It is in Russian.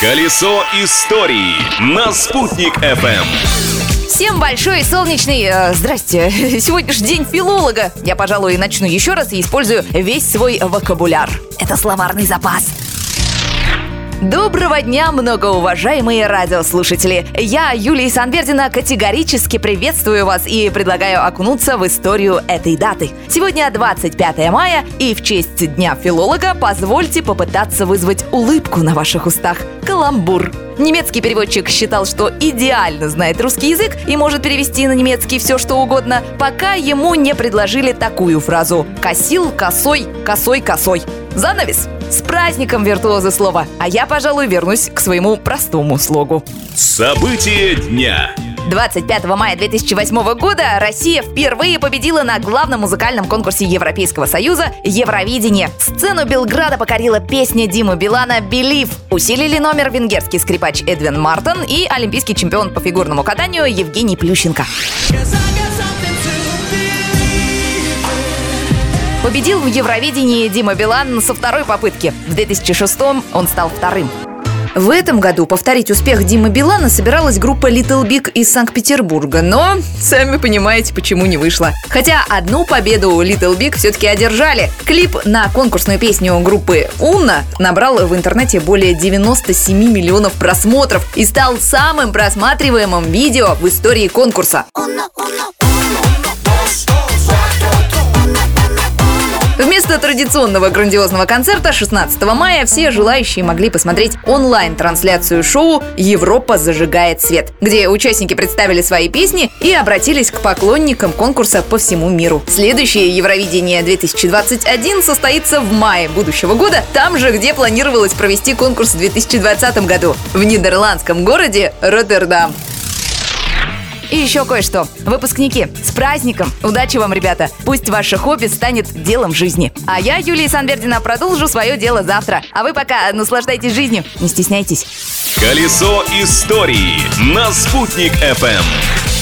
Колесо истории на «Спутник FM. Всем большой солнечный... Э, здрасте. Сегодня же день филолога. Я, пожалуй, начну еще раз и использую весь свой вокабуляр. Это словарный запас. Доброго дня, многоуважаемые радиослушатели! Я, Юлия Санвердина, категорически приветствую вас и предлагаю окунуться в историю этой даты. Сегодня 25 мая, и в честь Дня филолога позвольте попытаться вызвать улыбку на ваших устах. Каламбур. Немецкий переводчик считал, что идеально знает русский язык и может перевести на немецкий все, что угодно, пока ему не предложили такую фразу «косил, косой, косой, косой». Занавес. С праздником виртуозы слова. А я, пожалуй, вернусь к своему простому слогу. События дня. 25 мая 2008 года Россия впервые победила на главном музыкальном конкурсе Европейского Союза «Евровидение». Сцену Белграда покорила песня Димы Билана «Белив». Усилили номер венгерский скрипач Эдвин Мартин и олимпийский чемпион по фигурному катанию Евгений Плющенко. Победил в Евровидении Дима Билан со второй попытки. В 2006 он стал вторым. В этом году повторить успех Димы Билана собиралась группа Little Big из Санкт-Петербурга, но сами понимаете, почему не вышло. Хотя одну победу Little Big все-таки одержали. Клип на конкурсную песню группы «Умна» набрал в интернете более 97 миллионов просмотров и стал самым просматриваемым видео в истории конкурса. Вместо традиционного грандиозного концерта 16 мая все желающие могли посмотреть онлайн-трансляцию шоу «Европа зажигает свет», где участники представили свои песни и обратились к поклонникам конкурса по всему миру. Следующее Евровидение 2021 состоится в мае будущего года, там же, где планировалось провести конкурс в 2020 году, в нидерландском городе Роттердам. И еще кое-что. Выпускники, с праздником! Удачи вам, ребята! Пусть ваше хобби станет делом жизни. А я, Юлия Санвердина, продолжу свое дело завтра. А вы пока наслаждайтесь жизнью, не стесняйтесь. Колесо истории на «Спутник FM.